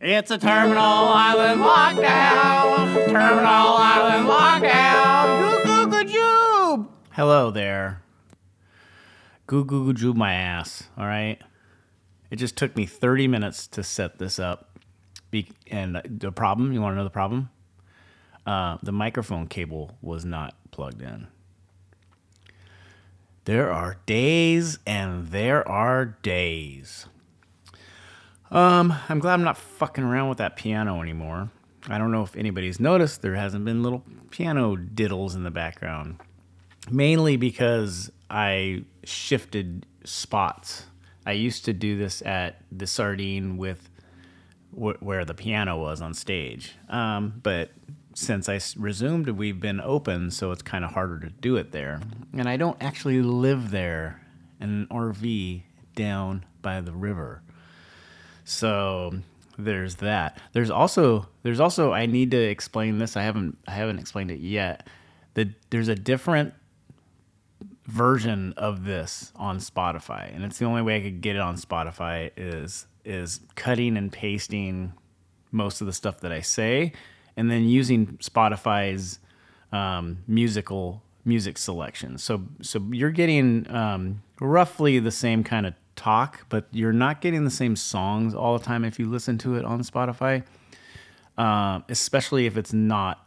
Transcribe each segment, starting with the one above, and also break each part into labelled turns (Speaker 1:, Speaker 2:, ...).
Speaker 1: It's a Terminal Island lockdown. Terminal Island lockdown. Goo goo goo joob. Hello there. Goo goo goo joob my ass. All right. It just took me 30 minutes to set this up. Be- and the problem, you want to know the problem? Uh, the microphone cable was not plugged in. There are days and there are days. Um, I'm glad I'm not fucking around with that piano anymore. I don't know if anybody's noticed there hasn't been little piano diddles in the background. Mainly because I shifted spots. I used to do this at the Sardine with wh- where the piano was on stage. Um, but since I resumed, we've been open, so it's kind of harder to do it there. And I don't actually live there in an RV down by the river. So there's that. There's also there's also I need to explain this. I haven't I haven't explained it yet. The there's a different version of this on Spotify, and it's the only way I could get it on Spotify is is cutting and pasting most of the stuff that I say, and then using Spotify's um, musical music selection. So so you're getting um, roughly the same kind of talk, but you're not getting the same songs all the time if you listen to it on Spotify. Um, especially if it's not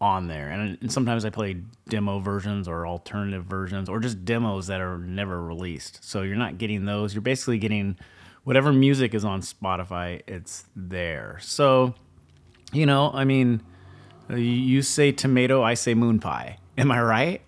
Speaker 1: on there. And, and sometimes I play demo versions or alternative versions or just demos that are never released. So you're not getting those. You're basically getting whatever music is on Spotify, it's there. So, you know, I mean, you- you say tomato, I say moon pie. Am I right?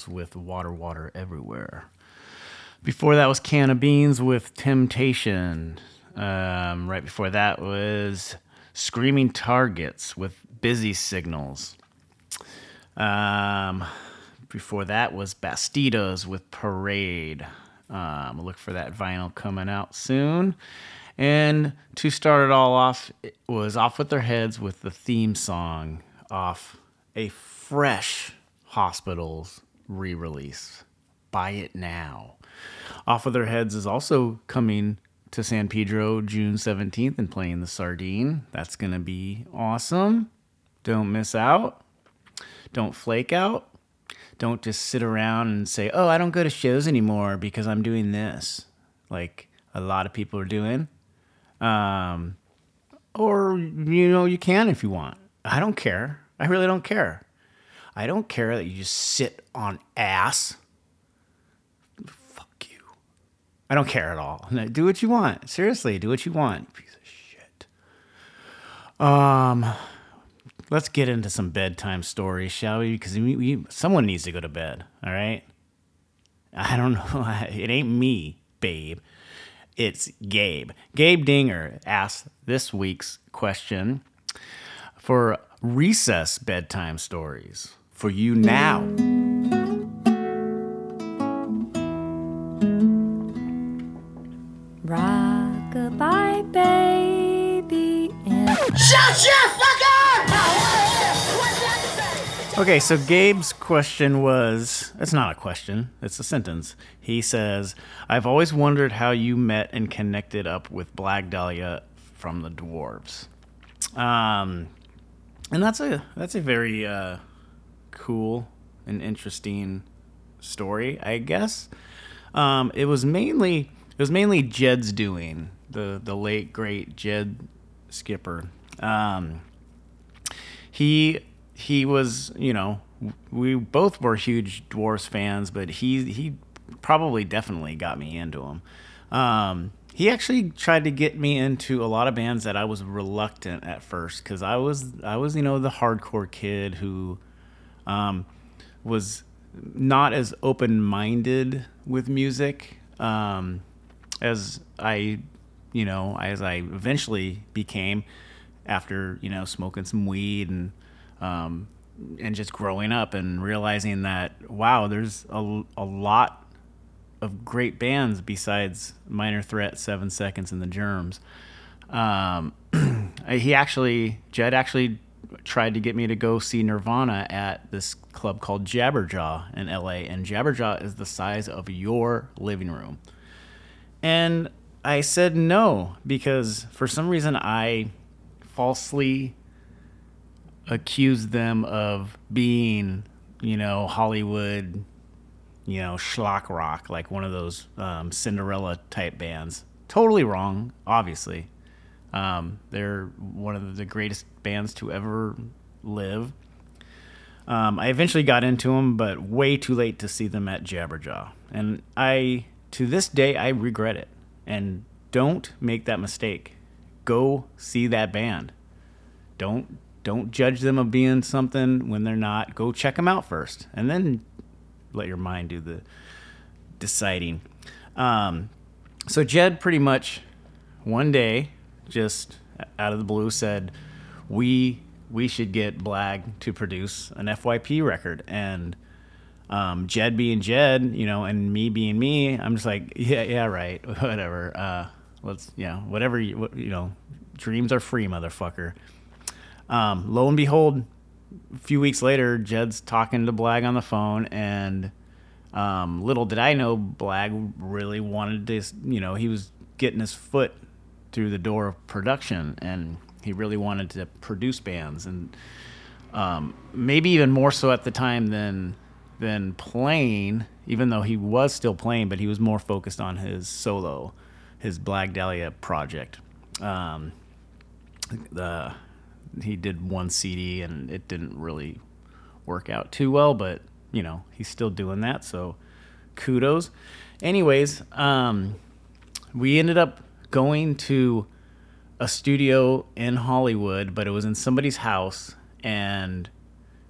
Speaker 1: Arrivals with Water, Water Everywhere. Before that was Can of Beans with Temptation. Um, right before that was Screaming Targets with Busy Signals. Um, before that was Bastidos with Parade. Um, look for that vinyl coming out soon. And to start it all off, it was Off with Their Heads with the theme song off a fresh Hospitals re release. Buy it now. Off of Their Heads is also coming to San Pedro June 17th and playing the Sardine. That's going to be awesome. Don't miss out. Don't flake out. Don't just sit around and say, oh, I don't go to shows anymore because I'm doing this, like a lot of people are doing. Um, or, you know, you can if you want. I don't care. I really don't care. I don't care that you just sit on ass. Fuck you. I don't care at all. Do what you want. Seriously, do what you want. Piece of shit. Um, let's get into some bedtime stories, shall we? Because we, we, someone needs to go to bed. All right. I don't know. It ain't me, babe. It's Gabe. Gabe Dinger asked this week's question for recess bedtime stories for you now.
Speaker 2: Rockabye baby and
Speaker 1: Okay, so Gabe's question was it's not a question, it's a sentence. He says, I've always wondered how you met and connected up with Blag Dahlia from the Dwarves. Um, and that's a that's a very uh, cool and interesting story, I guess. Um, it was mainly it was mainly Jed's doing the the late great Jed Skipper. Um, he he was you know we both were huge Dwarves fans, but he he probably definitely got me into him. Um, he actually tried to get me into a lot of bands that I was reluctant at first because I was I was you know the hardcore kid who um, was not as open minded with music um, as I you know as I eventually became after you know smoking some weed and um, and just growing up and realizing that wow there's a, a lot of great bands besides Minor Threat, Seven Seconds, and the Germs. Um, he actually, Jed actually tried to get me to go see Nirvana at this club called Jabberjaw in LA, and Jabberjaw is the size of your living room. And I said no because for some reason I falsely accused them of being, you know, Hollywood you know, schlock rock, like one of those um, Cinderella type bands. Totally wrong, obviously. Um, they're one of the greatest bands to ever live. Um, I eventually got into them, but way too late to see them at Jabberjaw. And I, to this day, I regret it. And don't make that mistake. Go see that band. Don't don't judge them of being something when they're not. Go check them out first, and then let your mind do the deciding. Um, so Jed pretty much one day, just out of the blue, said, "We we should get Blag to produce an FYP record." And um, Jed being Jed, you know, and me being me, I'm just like, yeah, yeah, right, whatever. Uh, let's, yeah, whatever you, you know, dreams are free, motherfucker. Um, lo and behold, a few weeks later, Jed's talking to Blag on the phone, and um, little did I know, Blag really wanted to, you know, he was getting his foot through the door of production, and he really wanted to produce bands, and um, maybe even more so at the time than than playing, even though he was still playing, but he was more focused on his solo, his Blag Dahlia project. Um, the he did one CD and it didn't really work out too well, but you know he's still doing that, so kudos. Anyways, um, we ended up going to a studio in Hollywood, but it was in somebody's house, and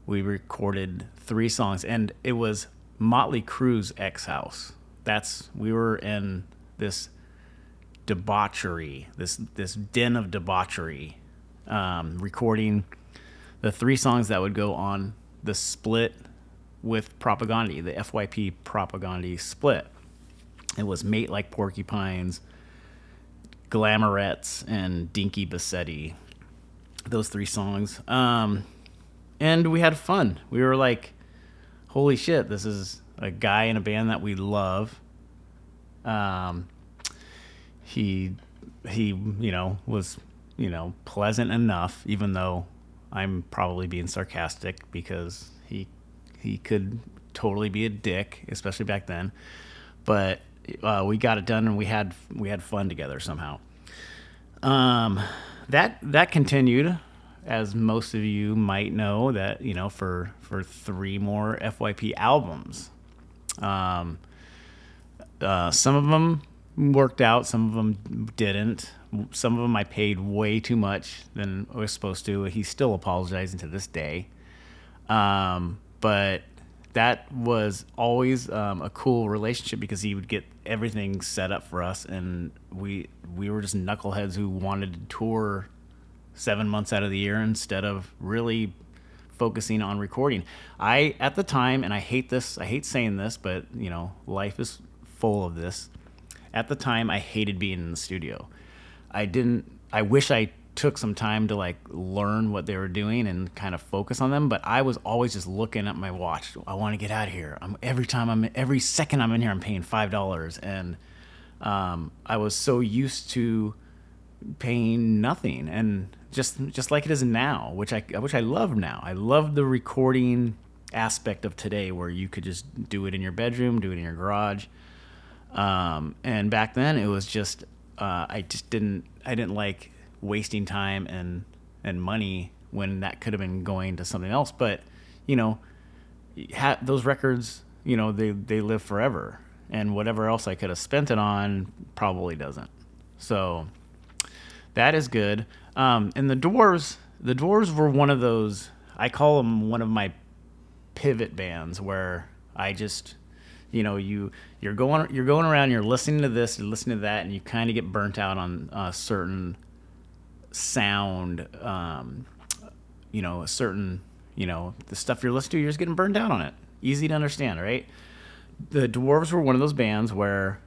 Speaker 1: we recorded three songs, and it was Motley Crue's ex house. That's we were in this debauchery, this this den of debauchery, um, recording the three songs that would go on the split with Propaganda, the FYP Propaganda split. It was Mate Like Porcupines, Glamorettes, and Dinky Bassetti. Those three songs. Um, and we had fun. We were like, holy shit, this is a guy in a band that we love. Um, he, he, you know, was, you know, pleasant enough, even though I'm probably being sarcastic because he, he could totally be a dick, especially back then. But uh, we got it done and we had we had fun together somehow. Um, that that continued, as most of you might know, that you know for for three more FYP albums. Um, uh, some of them worked out, some of them didn't. Some of them I paid way too much than I was supposed to. He's still apologizing to this day. Um, but that was always um, a cool relationship because he would get everything set up for us, and we we were just knuckleheads who wanted to tour seven months out of the year instead of really focusing on recording. I at the time, and I hate this, I hate saying this, but you know, life is full of this. At the time, I hated being in the studio. I didn't. I wish I took some time to like learn what they were doing and kind of focus on them but i was always just looking at my watch. I want to get out of here. I'm every time i'm every second i'm in here i'm paying five dollars and um, i was so used to paying nothing and just just like it is now which i which i love now. I love the recording aspect of today where you could just do it in your bedroom do it in your garage. Um, and back then it was just uh, i just didn't i didn't like wasting time and and money when that could have been going to something else. But you know, ha- those records, you know, they they live forever, and whatever else I could have spent it on probably doesn't. So that is good. Um, and the dwarves, the dwarves were one of those. I call them one of my pivot bands where I just you know you you're going you're going around you're listening to this you're listening to that and you kind of get burnt out on uh, certain sound, um, you know, a certain, you know, the stuff you're listening to, you're just getting burned out on it. Easy to understand, right? The Dwarves were one of those bands where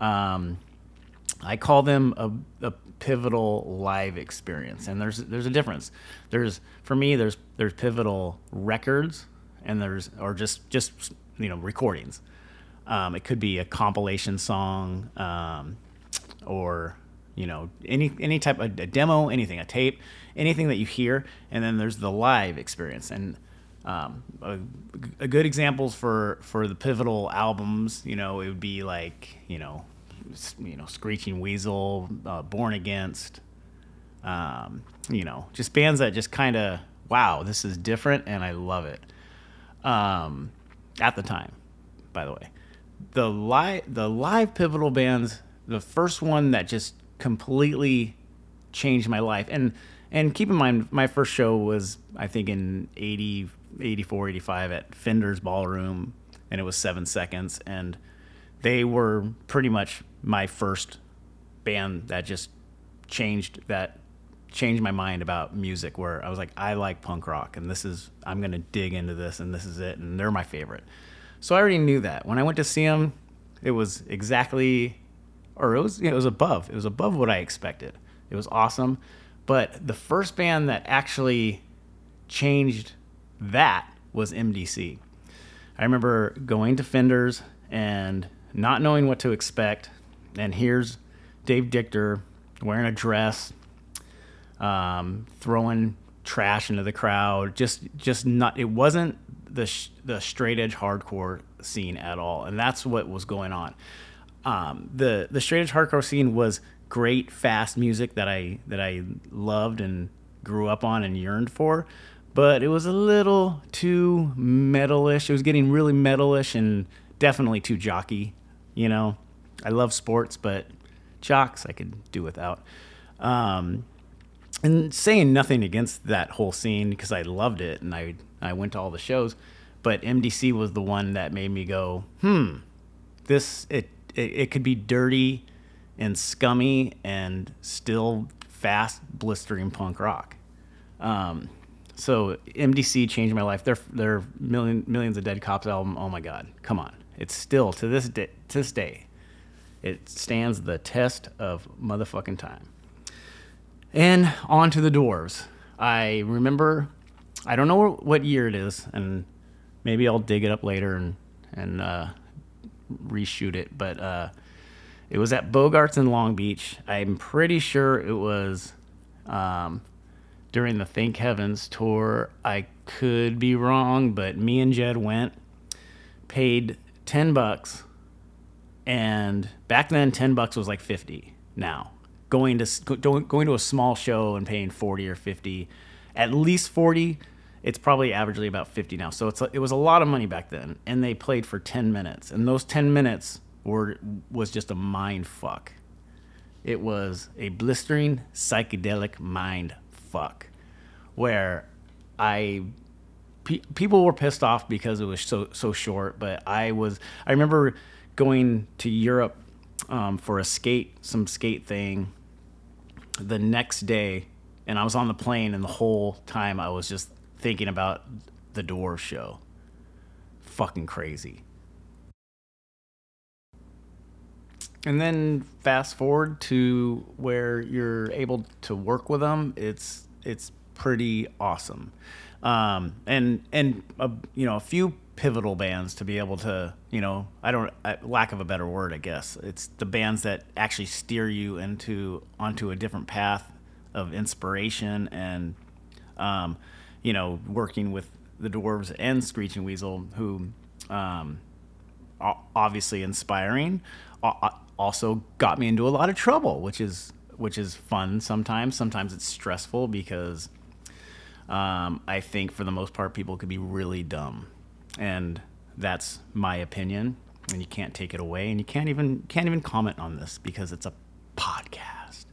Speaker 1: um, I call them a, a pivotal live experience, and there's there's a difference. There's for me, there's there's pivotal records, and there's or just just you know recordings. Um, it could be a compilation song, um, or you know any any type of a demo anything a tape anything that you hear and then there's the live experience. And um, a, a good examples for for the pivotal albums you know it would be like you know you know screeching weasel uh, born against um, you know just bands that just kind of wow this is different and i love it. Um, at the time by the way. The live the live pivotal bands the first one that just completely changed my life. And and keep in mind my first show was i think in 80 84 85 at fender's ballroom and it was seven seconds. And they were pretty much my first band that just changed that changed my mind about music where i was like i like punk rock and this is i'm gonna dig into this and this is it and they're my favorite. So i already knew that. When i went to see them it was exactly or it was it was above. It was above what I expected. It was awesome. But the first band that actually changed that was MDC. I remember going to Fenders and not knowing what to expect. And here's Dave Dictor wearing a dress, um, throwing trash into the crowd. Just, just not. It wasn't the sh- the straight edge hardcore scene at all, and that's what was going on. Um, the the straight edge hardcore scene was great, fast music that I that I loved and grew up on and yearned for, but it was a little too metalish. It was getting really metalish and definitely too jockey. You know, I love sports, but jocks I could do without. Um, and saying nothing against that whole scene because I loved it and I I went to all the shows, but MDC was the one that made me go, hmm, this it it, it could be dirty and scummy and still fast blistering punk rock. Um, so MDC changed my life. Their their million millions of dead cops album. Oh my god, come on! It's still to this day to this day, it stands the test of motherfucking time. And on to the dwarves. I remember, I don't know what year it is, and maybe I'll dig it up later and and uh, reshoot it. But uh, it was at Bogarts in Long Beach. I'm pretty sure it was um, during the Thank Heavens tour. I could be wrong, but me and Jed went, paid ten bucks, and back then ten bucks was like fifty. Now going to going going to a small show and paying 40 or 50 at least 40 it's probably averagely about 50 now. So it's it was a lot of money back then and they played for 10 minutes. And those 10 minutes were was just a mind fuck. It was a blistering psychedelic mind fuck where i pe- people were pissed off because it was so so short but i was i remember going to europe um, for a skate some skate thing the next day and I was on the plane and the whole time I was just thinking about the Dwarf show. Fucking crazy. And then fast forward to where you're able to work with them, it's it's pretty awesome. Um, and and uh, you know a few pivotal bands to be able to you know I don't I, lack of a better word I guess it's the bands that actually steer you into onto a different path of inspiration and um, you know working with the dwarves and screeching weasel who um, obviously inspiring also got me into a lot of trouble which is which is fun sometimes. Sometimes it's stressful because um, I think for the most part people could be really dumb. And that's my opinion. And you can't take it away. And you can't even can't even comment on this because it's a podcast.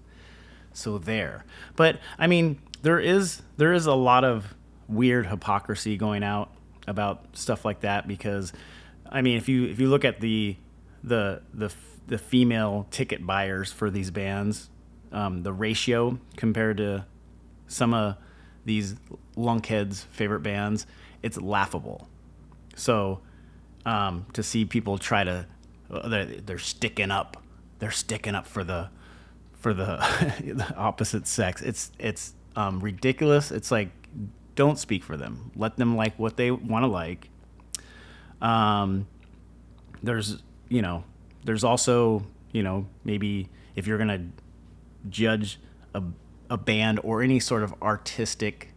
Speaker 1: So there. But i mean there is there is a lot of weird hypocrisy going out about stuff like that because i mean if you if you look at the the the the female ticket buyers for these bands um, the ratio compared to some of these lunkheads favorite bands it's laughable so um, to see people try to, uh, they're, they're sticking up, they're sticking up for the for the, the opposite sex. It's it's um, ridiculous. It's like don't speak for them. Let them like what they want to like. Um, there's you know there's also you know maybe if you're gonna judge a a band or any sort of artistic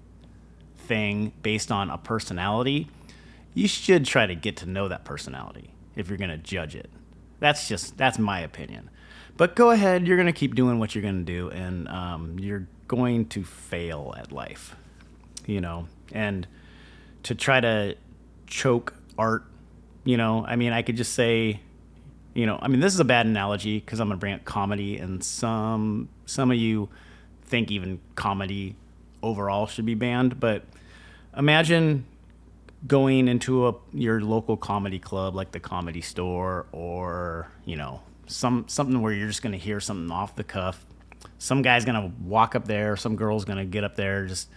Speaker 1: thing based on a personality you should try to get to know that personality if you're going to judge it. That's just that's my opinion. But go ahead, you're going to keep doing what you're going to do, and um, you're going to fail at life, you know. And to try to choke art, you know, I mean, I could just say, you know, I mean, this is a bad analogy because I'm to bring up comedy, and some some of you think even comedy overall should be banned, but imagine going into a your local comedy club like the comedy store or you know some something where you're just to hear something off the cuff some guy's to walk up there some girl's to get up there just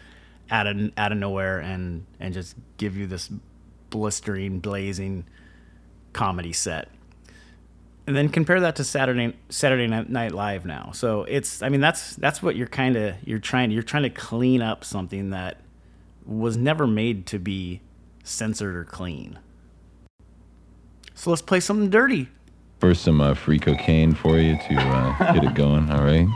Speaker 1: out of out of nowhere and and just give you this blistering blazing comedy set and then compare that to Saturday Saturday Night Live now. So it's I mean that's that's what you're kind of you're trying you're trying to clean up something that was never made to be censored or clean. So let's play something dirty.
Speaker 3: First, some uh, free cocaine for you to uh, get it going. All right.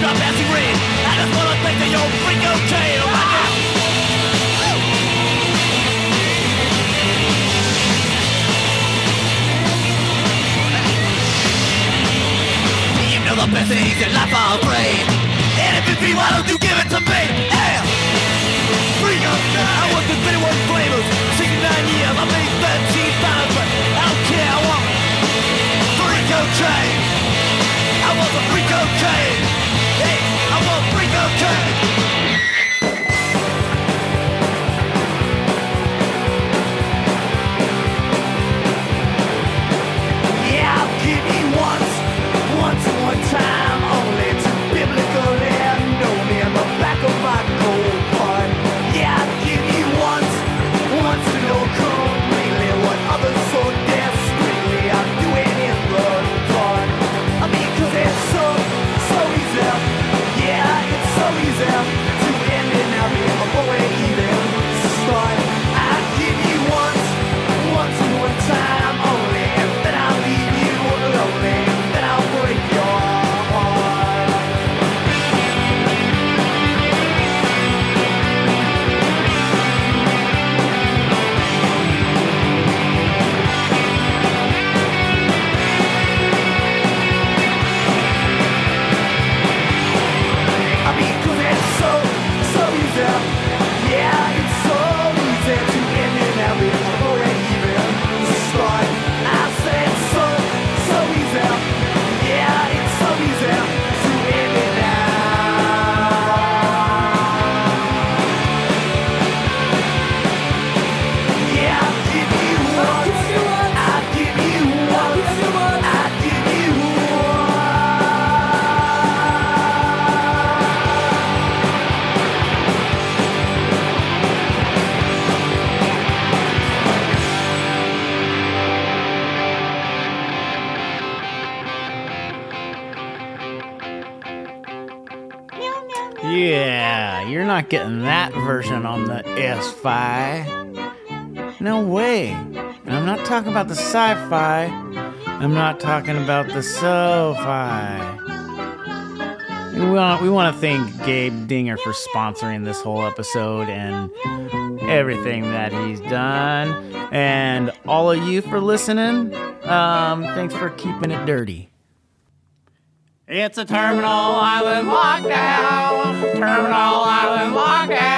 Speaker 4: I just wanna that. You know the best things in life are free. And if it be, why don't you give
Speaker 5: it to me? yourself version on the S5. No way. And I'm not talking about the sci fi, I'm not talking about the so fi. We want, we want to thank Gabe Dinger for sponsoring this whole episode and everything that he's done. And all of you for listening. Um, thanks for keeping it dirty. It's a terminal island lockdown. Terminal island lockdown.